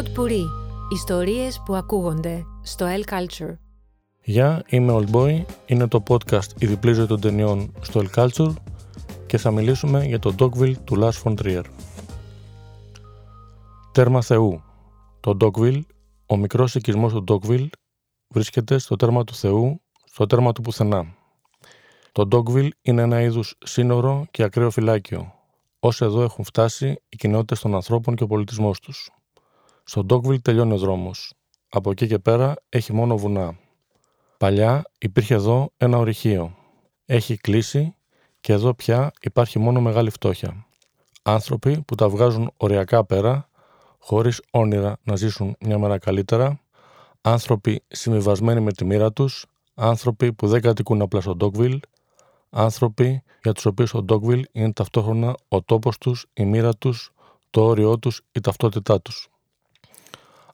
Pod Puri. Ιστορίες που ακούγονται στο El Culture. Γεια, είμαι Old Boy. Είναι το podcast «Η διπλή ζωή των ταινιών» στο El Culture και θα μιλήσουμε για το Dogville του Lars von Trier. Τέρμα Θεού. Το Dogville, ο μικρός οικισμός του Dogville, βρίσκεται στο τέρμα του Θεού, στο τέρμα του πουθενά. Το Dogville είναι ένα είδους σύνορο και ακραίο φυλάκιο, Όσοι εδώ έχουν φτάσει οι κοινότητες των ανθρώπων και ο πολιτισμός τους. Στο Ντόκβιλ τελειώνει ο δρόμος. Από εκεί και πέρα έχει μόνο βουνά. Παλιά υπήρχε εδώ ένα ορυχείο. Έχει κλείσει και εδώ πια υπάρχει μόνο μεγάλη φτώχεια. Άνθρωποι που τα βγάζουν οριακά πέρα, χωρίς όνειρα να ζήσουν μια μέρα καλύτερα, άνθρωποι συμβιβασμένοι με τη μοίρα τους, άνθρωποι που δεν κατοικούν απλά στο Ντόκβιλ, άνθρωποι για τους οποίους ο Ντόγκβιλ είναι ταυτόχρονα ο τόπος τους, η μοίρα τους, το όριό τους, η ταυτότητά τους.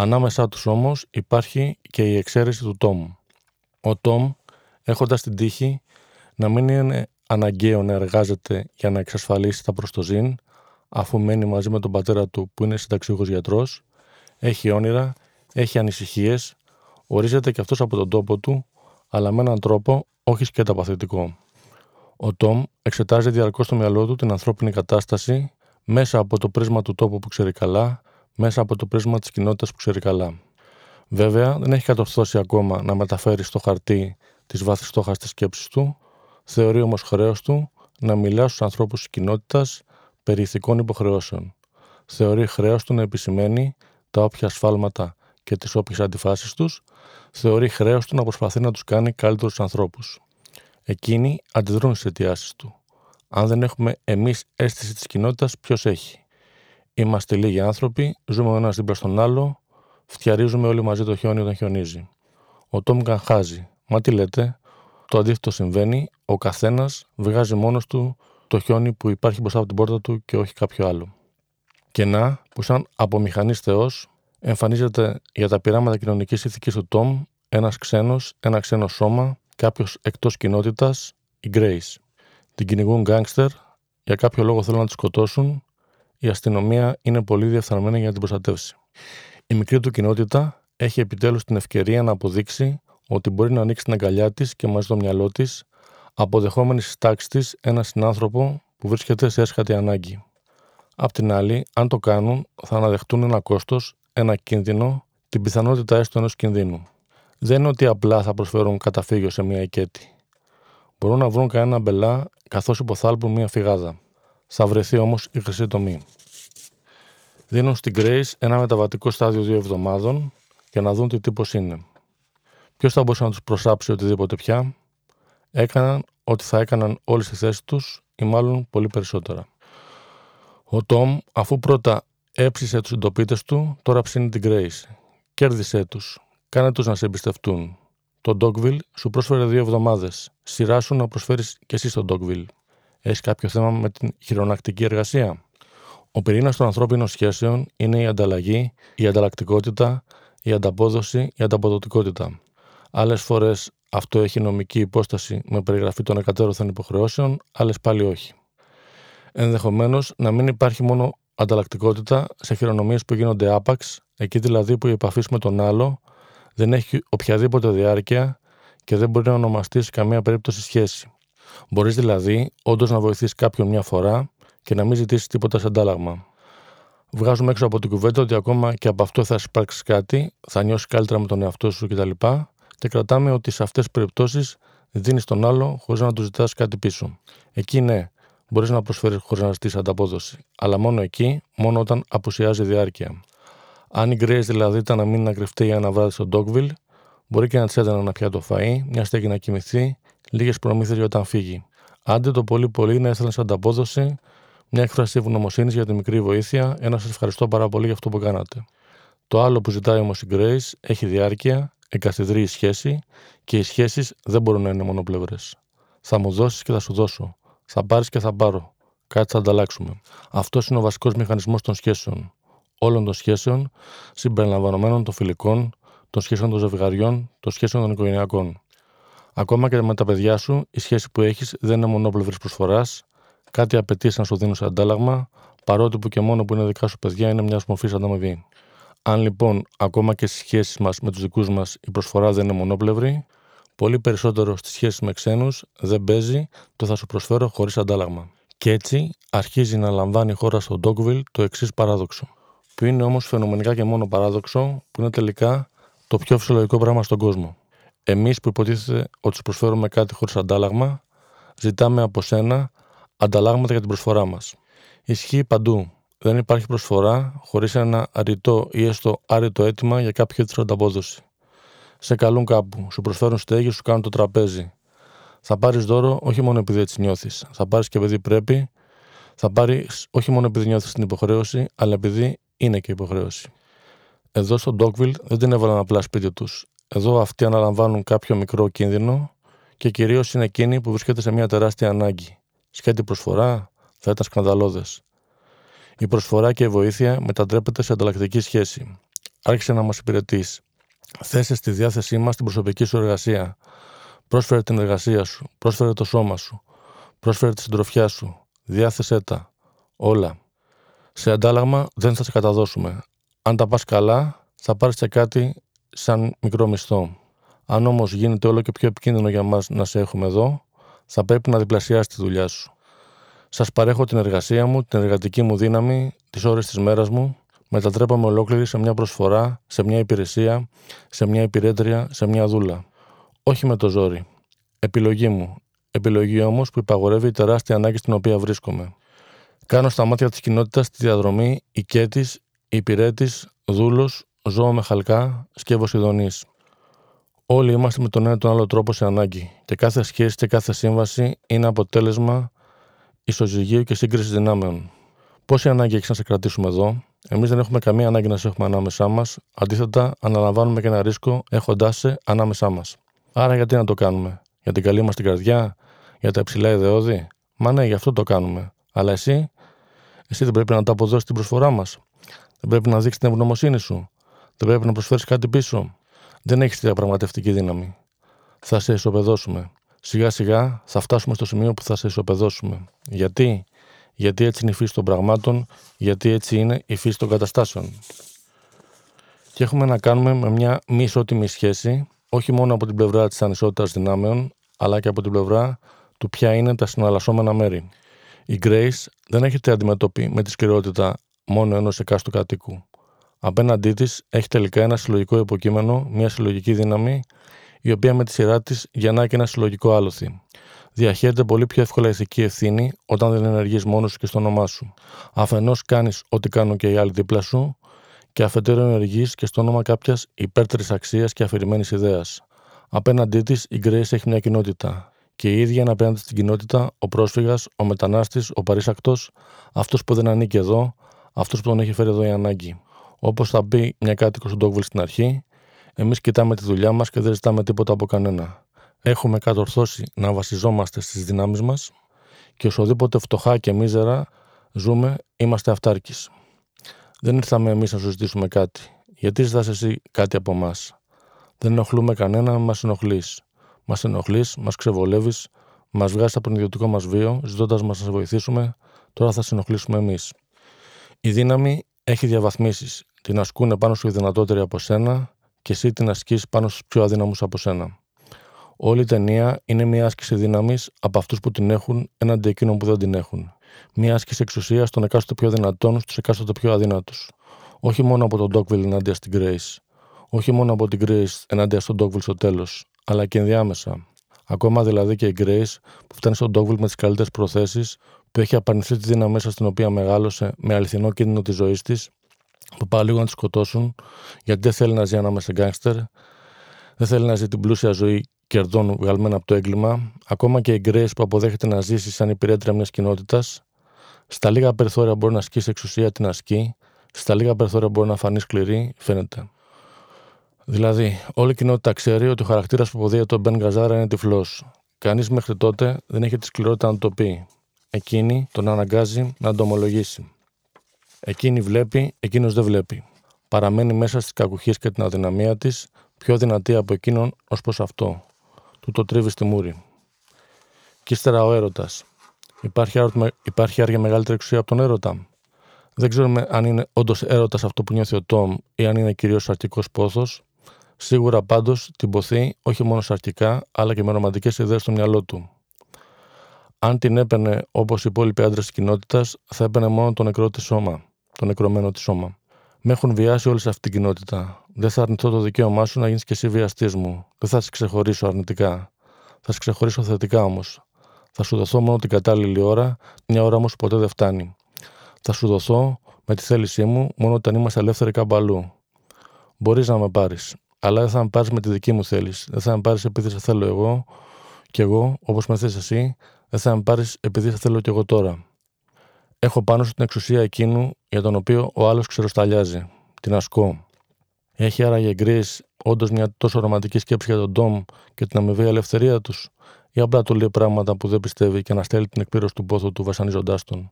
Ανάμεσά τους όμως υπάρχει και η εξαίρεση του Τόμ. Ο Τόμ, έχοντας την τύχη να μην είναι αναγκαίο να εργάζεται για να εξασφαλίσει τα προστοζήν, αφού μένει μαζί με τον πατέρα του που είναι συνταξιούχος γιατρός, έχει όνειρα, έχει ανησυχίες, ορίζεται και αυτός από τον τόπο του, αλλά με έναν τρόπο όχι σκέτα παθητικό. Ο Τόμ εξετάζει διαρκώς στο μυαλό του την ανθρώπινη κατάσταση μέσα από το πρίσμα του τόπου που ξέρει καλά, μέσα από το πρίσμα της κοινότητας που ξέρει καλά. Βέβαια, δεν έχει κατορθώσει ακόμα να μεταφέρει στο χαρτί τι βαθιστόχαστε σκέψει του, θεωρεί όμως χρέος του να μιλά στους ανθρώπους της κοινότητας περί ηθικών υποχρεώσεων. Θεωρεί χρέος του να επισημαίνει τα όποια ασφάλματα και τις όποιες αντιφάσεις τους, θεωρεί χρέος του να προσπαθεί να τους κάνει καλύτερους ανθρώπους. Εκείνοι αντιδρούν στις αιτιάσεις του. Αν δεν έχουμε εμείς αίσθηση της κοινότητας, ποιος έχει; Είμαστε λίγοι άνθρωποι, ζούμε ο ένας δίπλα στον άλλο, φτιαρίζουμε όλοι μαζί το χιόνι όταν χιονίζει. Ο Τόμ καχάζει. Μα τι λέτε, το αντίθετο συμβαίνει, ο καθένας βγάζει μόνος του το χιόνι που υπάρχει μπροστά από την πόρτα του και όχι κάποιο άλλο. Και να, που σαν από μηχανή Θεός, εμφανίζεται για τα πειράματα κοινωνικής ηθικής του Τόμ ένας ξένος, ένα ξένο σώμα, κάποιος εκτός κοινότητας, η Grace. Την κυνηγούν γκάγκστερ, για κάποιο λόγο θέλουν να τη σκοτώσουν, η αστυνομία είναι πολύ διεφθαρμένη για να την προστατεύσει. Η μικρή του κοινότητα έχει επιτέλους την ευκαιρία να αποδείξει ότι μπορεί να ανοίξει την αγκαλιά της και μαζί το μυαλό της, αποδεχόμενης στι τάξει της ένα συνάνθρωπο που βρίσκεται σε έσχατη ανάγκη. Απ' την άλλη, αν το κάνουν, θα αναδεχτούν ένα κόστος, ένα κίνδυνο, την πιθανότητα έστω ενός κινδύνου δεν είναι ότι απλά θα προσφέρουν καταφύγιο σε μια οικέτη. Μπορούν να βρουν κανένα μπελά καθώς υποθάλπουν μια φυγάδα. Θα βρεθεί όμως η χρυσή τομή. Δίνουν στην Grace ένα μεταβατικό στάδιο δύο εβδομάδων για να δουν τι τύπος είναι. Ποιος θα μπορούσε να τους προσάψει οτιδήποτε πια; Έκαναν ό,τι θα έκαναν όλοι στη θέση τους ή μάλλον πολύ περισσότερα. Ο Τόμ, αφού πρώτα έψησε τους συντοπίτε του, τώρα ψήνει την Grace. Κέρδισε τους Κάνε τους να σε εμπιστευτούν. Το Dogville σου πρόσφερε δύο εβδομάδες. Σειρά σου να προσφέρεις και εσύ στο Dogville. Έχεις κάποιο θέμα με την χειρονακτική εργασία; Ο πυρήνας των ανθρώπινων σχέσεων είναι η ανταλλαγή, η ανταλλακτικότητα, η ανταπόδοση, η ανταποδοτικότητα. Άλλες φορές αυτό έχει νομική υπόσταση με περιγραφή των εκατέρωθεν υποχρεώσεων, άλλες πάλι όχι. Ενδεχομένως να μην υπάρχει μόνο ανταλλακτικότητα σε χειρονομίες που γίνονται άπαξ, εκεί δηλαδή που η επαφή με τον άλλο δεν έχει οποιαδήποτε διάρκεια και δεν μπορεί να ονομαστείς σε καμία περίπτωση σχέση. Μπορείς δηλαδή όντως να βοηθήσεις κάποιον μια φορά και να μην ζητήσεις τίποτα σε αντάλλαγμα. Βγάζουμε έξω από την κουβέντα ότι ακόμα και από αυτό θα υπάρξει κάτι, θα νιώσεις καλύτερα με τον εαυτό σου κτλ. Και, και κρατάμε ότι σε αυτές τις περιπτώσεις δίνεις τον άλλο χωρίς να του ζητάς κάτι πίσω. Εκεί ναι, μπορείς να προσφέρεις χωρίς να ζητήσεις ανταπόδοση. Αλλά μόνο εκεί, μόνο όταν απουσιάζει διάρκεια. Αν η Grace δηλαδή ήταν να μείνει να κρυφτεί ένα βράδυ στο Dogville, μπορεί και να της έδαινε να πιάσει το φαΐ, μια στέκη να κοιμηθεί, λίγες προμήθειες για όταν φύγει. Άντε το πολύ πολύ να έστελνες σαν ανταπόδοση μια έκφραση ευγνωμοσύνης για τη μικρή βοήθεια, ένα σας ευχαριστώ πάρα πολύ για αυτό που κάνατε. Το άλλο που ζητάει όμως η Grace έχει διάρκεια, εγκαθιδρεί η σχέση και οι σχέσεις δεν μπορούν να είναι μονοπλευρές. Θα μου δώσεις και θα σου δώσω. Θα πάρεις και θα πάρω. Κάτι θα ανταλλάξουμε. Αυτός είναι ο βασικός μηχανισμός των σχέσεων όλων των σχέσεων, συμπεριλαμβανομένων των φιλικών, των σχέσεων των ζευγαριών, των σχέσεων των οικογενειακών. Ακόμα και με τα παιδιά σου, η σχέση που έχεις δεν είναι μονόπλευρη προσφοράς, κάτι απαιτείς να σου δίνουν σε αντάλλαγμα, παρότι που και μόνο που είναι δικά σου παιδιά είναι μιας μορφής ανταμοιβή. Αν λοιπόν ακόμα και στις σχέσεις μας με τους δικούς μας η προσφορά δεν είναι μονόπλευρη, πολύ περισσότερο στις σχέσεις με ξένους δεν παίζει το θα σου προσφέρω χωρίς αντάλλαγμα. Και έτσι αρχίζει να λαμβάνει η χώρα στο Dogville το εξής παράδοξο. Που είναι όμως φαινομενικά και μόνο παράδοξο, που είναι τελικά το πιο φυσιολογικό πράγμα στον κόσμο. Εμείς που υποτίθεται ότι σου προσφέρουμε κάτι χωρίς αντάλλαγμα, ζητάμε από σένα ανταλλάγματα για την προσφορά μας. Ισχύει παντού. Δεν υπάρχει προσφορά χωρίς ένα αρνητό ή έστω άρρητο αίτημα για κάποιο είδου ανταπόδοση. Σε καλούν κάπου, σου προσφέρουν στέγη, σου κάνουν το τραπέζι. Θα πάρεις δώρο όχι μόνο επειδή έτσι νιώθεις. Θα πάρεις και επειδή πρέπει. Θα πάρεις όχι μόνο επειδή νιώθεις την υποχρέωση, αλλά επειδή είναι και υποχρέωση. Εδώ στο Dogville δεν την έβαλαν απλά σπίτι τους. Εδώ αυτοί αναλαμβάνουν κάποιο μικρό κίνδυνο και κυρίως είναι εκείνοι που βρίσκεται σε μια τεράστια ανάγκη. Σχέτη προσφορά θα ήταν σκανδαλώδες. Η προσφορά και η βοήθεια μετατρέπεται σε ανταλλακτική σχέση. Άρχισε να μας υπηρετείς. Θέσε στη διάθεσή μας την προσωπική σου εργασία. Πρόσφερε την εργασία σου. Πρόσφερε το σώμα σου. Πρόσφερε τη συντροφιά σου. Διάθεσέ τα. Όλα. Σε αντάλλαγμα δεν θα σε καταδώσουμε. Αν τα πας καλά, θα πάρεις και κάτι σαν μικρό μισθό. Αν όμως γίνεται όλο και πιο επικίνδυνο για μας να σε έχουμε εδώ, θα πρέπει να διπλασιάσει τη δουλειά σου. Σας παρέχω την εργασία μου, την εργατική μου δύναμη, τις ώρες της μέρας μου. Μετατρέπαμε ολόκληρη σε μια προσφορά, σε μια υπηρεσία, σε μια υπηρέτρια, σε μια δούλα. Όχι με το ζόρι. Επιλογή μου. Επιλογή όμως που υπαγορεύει η τεράστια ανάγκη στην οποία βρίσκομαι. Κάνω στα μάτια της κοινότητας τη διαδρομή οικέτη, υπηρέτης, δούλος, ζώο με χαλκά, σκεύο ειδονή. Όλοι είμαστε με τον ένα τον άλλο τρόπο σε ανάγκη και κάθε σχέση και κάθε σύμβαση είναι αποτέλεσμα ισοζυγίου και σύγκρισης δυνάμεων. Πόση ανάγκη έχει να σε κρατήσουμε εδώ, εμείς δεν έχουμε καμία ανάγκη να σε έχουμε ανάμεσά μας, αντίθετα, αναλαμβάνουμε και ένα ρίσκο έχοντάς σε ανάμεσά μας. Άρα, γιατί να το κάνουμε, Για την καλή μας την καρδιά, για τα υψηλά ιδεώδη; Μα ναι, γι' αυτό το κάνουμε. Αλλά εσύ, εσύ δεν πρέπει να τα αποδώσεις την προσφορά μας. Δεν πρέπει να δείξεις την ευγνωμοσύνη σου. Δεν πρέπει να προσφέρεις κάτι πίσω. Δεν έχεις τη διαπραγματευτική δύναμη. Θα σε ισοπεδώσουμε. Σιγά σιγά θα φτάσουμε στο σημείο που θα σε ισοπεδώσουμε. Γιατί; Γιατί έτσι είναι η φύση των πραγμάτων, γιατί έτσι είναι η φύση των καταστάσεων. Και έχουμε να κάνουμε με μια μη ισότιμη σχέση, όχι μόνο από την πλευρά της ανισότητας δυνάμεων, αλλά και από την πλευρά του ποια είναι τα συναλλασσόμενα μέρη. Η Grace δεν έχετε αντιμετωπίσει με τη σκληρότητα μόνο ενός εκάστου κατοίκου. Απέναντί της έχει τελικά ένα συλλογικό υποκείμενο, μια συλλογική δύναμη, η οποία με τη σειρά της γεννά και ένα συλλογικό άλοθη. Διαχέεται πολύ πιο εύκολα ηθική ευθύνη όταν δεν ενεργείς μόνος σου και στο όνομά σου. Αφενός κάνεις ό,τι κάνουν και οι άλλοι δίπλα σου, και αφετέρου ενεργείς και στο όνομα κάποιας υπέρτερης αξίας και αφηρημένης ιδέας. Απέναντί της, η Grace έχει μια κοινότητα. Και η ίδια είναι απέναντι στην κοινότητα ο πρόσφυγας, ο μετανάστης, ο παρήσακτος, αυτός που δεν ανήκει εδώ, αυτός που τον έχει φέρει εδώ η ανάγκη. Όπως θα πει μια κάτοικος του Ντόγβιλ στην αρχή, εμείς κοιτάμε τη δουλειά μας και δεν ζητάμε τίποτα από κανένα. Έχουμε κατορθώσει να βασιζόμαστε στις δυνάμεις μας και οσοδήποτε φτωχά και μίζερα ζούμε, είμαστε αυτάρκης. Δεν ήρθαμε εμείς να σου ζητήσουμε κάτι. Γιατί ζητάς εσύ κάτι από εμά. Δεν ενοχλούμε κανένα, μας ενοχλείς. Μας ενοχλείς, μας ξεβολεύεις, μας βγάζεις από τον ιδιωτικό μας βίο, ζητώντας μας να σε βοηθήσουμε, τώρα θα σε ενοχλήσουμε εμείς. Η δύναμη έχει διαβαθμίσεις. Την ασκούν πάνω σου οι δυνατότεροι από σένα και εσύ την ασκείς πάνω στους πιο αδύναμους από σένα. Όλη η ταινία είναι μια άσκηση δύναμης από αυτούς που την έχουν έναντι εκείνων που δεν την έχουν. Μια άσκηση εξουσίας των εκάστοτε πιο δυνατών στους εκάστοτε πιο αδύνατους. Όχι μόνο από τον Dogville ενάντια στην Grace. Όχι μόνο από την Grace ενάντια στον Dogville στο τέλος, αλλά και ενδιάμεσα. Ακόμα δηλαδή και η Grace που φτάνει στον Dogville με τις καλύτερες προθέσεις, που έχει απαρνηθεί τη δύναμη μέσα στην οποία μεγάλωσε με αληθινό κίνδυνο της ζωής της, που πάει λίγο να τη σκοτώσουν, γιατί δεν θέλει να ζει ανάμεσα γκάγκστερ, δεν θέλει να ζει την πλούσια ζωή κερδών βγαλμένα από το έγκλημα, ακόμα και η Grace που αποδέχεται να ζήσει σαν υπηρέτρια μιας κοινότητας, στα λίγα περιθώρια μπορεί να ασκήσει εξουσία την ασκεί, στα λίγα περιθώρια μπορεί να φανεί σκληρή, φαίνεται. Δηλαδή, όλη η κοινότητα ξέρει ότι ο χαρακτήρας που αποδίδεται ο Μπεν Γκαζάρα είναι τυφλός. Κανείς μέχρι τότε δεν έχει τη σκληρότητα να το πει. Εκείνη τον αναγκάζει να το ομολογήσει. Εκείνη βλέπει, εκείνος δεν βλέπει. Παραμένει μέσα στις κακουχίες και την αδυναμία της, πιο δυνατή από εκείνον ως προς αυτό. Του το τρίβει στη μούρη. Και ύστερα ο έρωτας. Υπάρχει, υπάρχει άρια μεγαλύτερη εξουσία από τον έρωτα; Δεν ξέρουμε αν είναι όντως έρωτας αυτό που νιώθει ο Τόμ ή αν είναι κυρίως αρκικό πόθος. Σίγουρα πάντως την ποθεί όχι μόνο σαρκικά, αλλά και με ρομαντικές ιδέες στο μυαλό του. Αν την έπαιρνε όπως οι υπόλοιποι άντρες της κοινότητας, θα έπαιρνε μόνο το νεκρό της σώμα, το νεκρωμένο της σώμα. Με έχουν βιάσει όλοι σε αυτή την κοινότητα. Δεν θα αρνηθώ το δικαίωμά σου να γίνεις και εσύ βιαστής μου. Δεν θα σε ξεχωρίσω αρνητικά. Θα σε ξεχωρίσω θετικά όμως. Θα σου δοθώ μόνο την κατάλληλη ώρα, μια ώρα όμως ποτέ δεν φτάνει. Θα σου δοθώ με τη θέλησή μου μόνο όταν είμαστε ελεύθεροι κάπου αλλού. Μπορείς να με πάρεις, αλλά δεν θα με πάρεις με τη δική μου θέληση. Δεν θα με πάρεις επειδή σε θέλω εγώ, και εγώ, όπως με θες εσύ, δεν θα με πάρεις επειδή σε θέλω κι εγώ τώρα. Έχω πάνω σου την εξουσία εκείνου για τον οποίο ο άλλος ξεροσταλιάζει. Την ασκώ. Έχει άραγε γκρι όντως μια τόσο ρομαντική σκέψη για τον Ντόμ και την αμοιβή ελευθερία τους, ή απλά του λέει πράγματα που δεν πιστεύει και να στέλνει την εκπλήρωση του πόθου του βασανίζοντάς τον;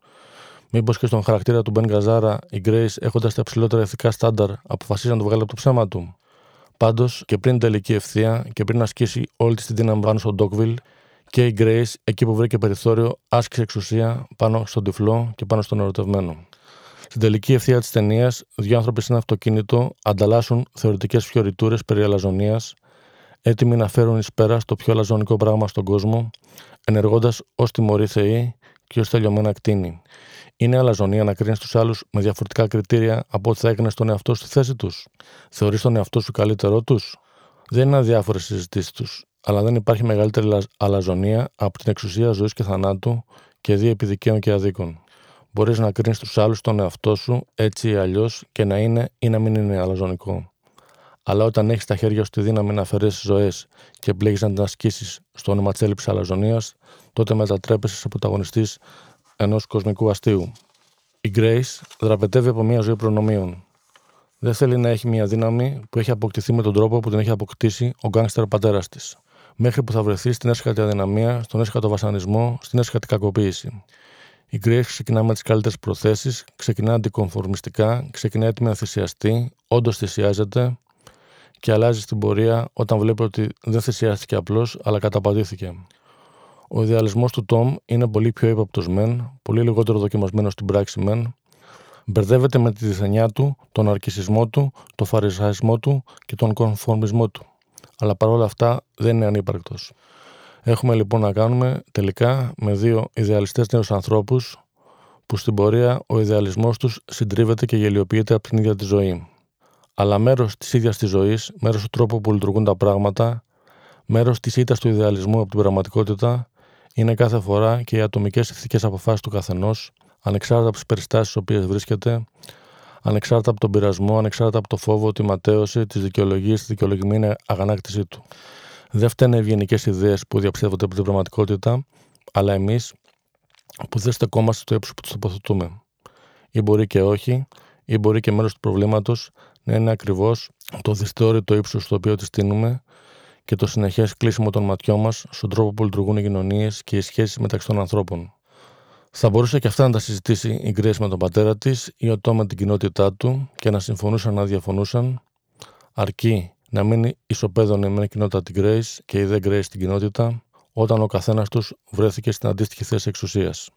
Μήπως και στον χαρακτήρα του Μπεν Γκαζάρα, η Grace, έχοντας τα υψηλότερα ηθικά στάνταρ, αποφασίζει να το βγάλει από το ψέμα του; Πάντως, και πριν τελική ευθεία και πριν ασκήσει όλη τη την δύναμη πάνω στον Ντόκβιλ, και η Grace, εκεί που βρήκε περιθώριο, άσκησε εξουσία πάνω στον τυφλό και πάνω στον ερωτευμένο. Στην τελική ευθεία της ταινίας, δύο άνθρωποι σε ένα αυτοκίνητο ανταλλάσσουν θεωρητικές φιωριτούρες περί αλαζονίας, έτοιμοι να φέρουν εις πέρα στο πιο αλαζονικό πράγμα στον κόσμο, ενεργώντας ως τιμωρή θεή και ως τελειωμένα κτίνη. Είναι αλαζονία να κρίνεις τους άλλους με διαφορετικά κριτήρια από ό,τι θα έκανε τον εαυτό σου στη θέση τους. Θεωρείς τον εαυτό σου καλύτερό τους; Δεν είναι αδιάφορες συζητήσεις τους, αλλά δεν υπάρχει μεγαλύτερη αλαζονία από την εξουσία ζωής και θανάτου και δι επί και αδίκων. Μπορείς να κρίνεις τους άλλους τον εαυτό σου έτσι ή αλλιώς και να είναι ή να μην είναι αλαζονικό. Αλλά όταν έχεις στα χέρια σου τη δύναμη να αφαιρέσεις ζωές και μπλέκει να την ασκήσεις στο όνομα της έλλειψης αλαζονίας, τότε μετατρέπεσαι σε πρωταγωνιστής ενός κοσμικού αστείου. Η Grace δραπετεύει από μια ζωή προνομίων. Δεν θέλει να έχει μια δύναμη που έχει αποκτηθεί με τον τρόπο που την έχει αποκτήσει ο γκάγκστερ πατέρας της. Μέχρι που θα βρεθεί στην έσχατη αδυναμία, στον έσχατο βασανισμό, στην έσχατη κακοποίηση. Η Grace ξεκινά με τις καλύτερες προθέσεις, ξεκινά αντικομφορμιστικά, ξεκινά έτοιμη να θυσιαστεί, όντως θυσιάζεται και αλλάζει στην πορεία όταν βλέπει ότι δεν θυσιάστηκε απλώς, αλλά καταπατήθηκε. Ο ιδεαλισμός του Τόμ είναι πολύ πιο ύποπτος μεν, πολύ λιγότερο δοκιμασμένος στην πράξη μεν. Μπερδεύεται με τη διθενιά του, τον αρκισισμό του, τον φαρισαϊσμό του και τον κονφορμισμό του. Αλλά παρόλα αυτά δεν είναι ανύπαρκτος. Έχουμε λοιπόν να κάνουμε τελικά με δύο ιδεαλιστές νέους ανθρώπους που στην πορεία ο ιδεαλισμός τους συντρίβεται και γελιοποιείται από την ίδια τη ζωή. Αλλά μέρος της ίδιας της ζωής, μέρος του τρόπου που λειτουργούν τα πράγματα, μέρος της ήττας του ιδεαλισμού από την πραγματικότητα, είναι κάθε φορά και οι ατομικές ηθικές αποφάσεις του καθενός, ανεξάρτητα από τις περιστάσεις στις οποίες βρίσκεται, ανεξάρτητα από τον πειρασμό, ανεξάρτητα από το φόβο, τη ματέωση, τις δικαιολογίες, τη δικαιολογημένη αγανάκτησή του. Δεν φταίνε ευγενικές ιδέες που διαψεύδονται από την πραγματικότητα, αλλά εμείς που δεν στεκόμαστε στο ύψος που τους τοποθετούμε. Ή μπορεί και όχι, ή μπορεί και μέρος του προβλήματος να είναι ακριβώς το δυστεώρητο ύψος στο οποίο τη στείνουμε και το συνεχές κλείσιμο των ματιών μας στον τρόπο που λειτουργούν οι κοινωνίες και οι σχέσεις μεταξύ των ανθρώπων. Θα μπορούσε και αυτά να τα συζητήσει η Γκρέση με τον πατέρα της ή ο Τόμα με την κοινότητά του και να συμφωνούσαν να διαφωνούσαν, αρκεί να μην ισοπαίδωνε με κοινότητα την Grace και η δε Grace την κοινότητα, όταν ο καθένας τους βρέθηκε στην αντίστοιχη θέση εξουσίας.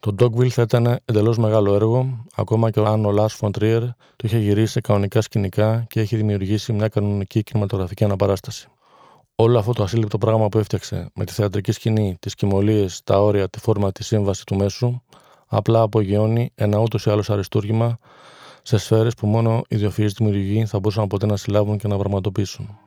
Το Dogville θα ήταν εντελώς μεγάλο έργο, ακόμα και αν ο Λάσ Φοντρίερ το είχε γυρίσει σε κανονικά σκηνικά και έχει δημιουργήσει μια κανονική κινηματογραφική αναπαράσταση. Όλο αυτό το ασύλληπτο πράγμα που έφτιαξε με τη θεατρική σκηνή, τις κοιμωλίες, τα όρια, τη φόρμα, τη σύμβαση του μέσου, απλά απογειώνει ένα ούτως ή άλλως αριστούργημα σε σφαίρες που μόνο οι ιδιοφυείς δημιουργοί θα μπορούσαν ποτέ να συλλάβουν και να πραγματοποιήσουν.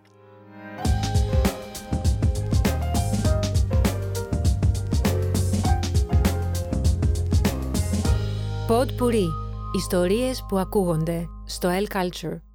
Pod Puri. Ιστορίες που ακούγονται στο L Culture.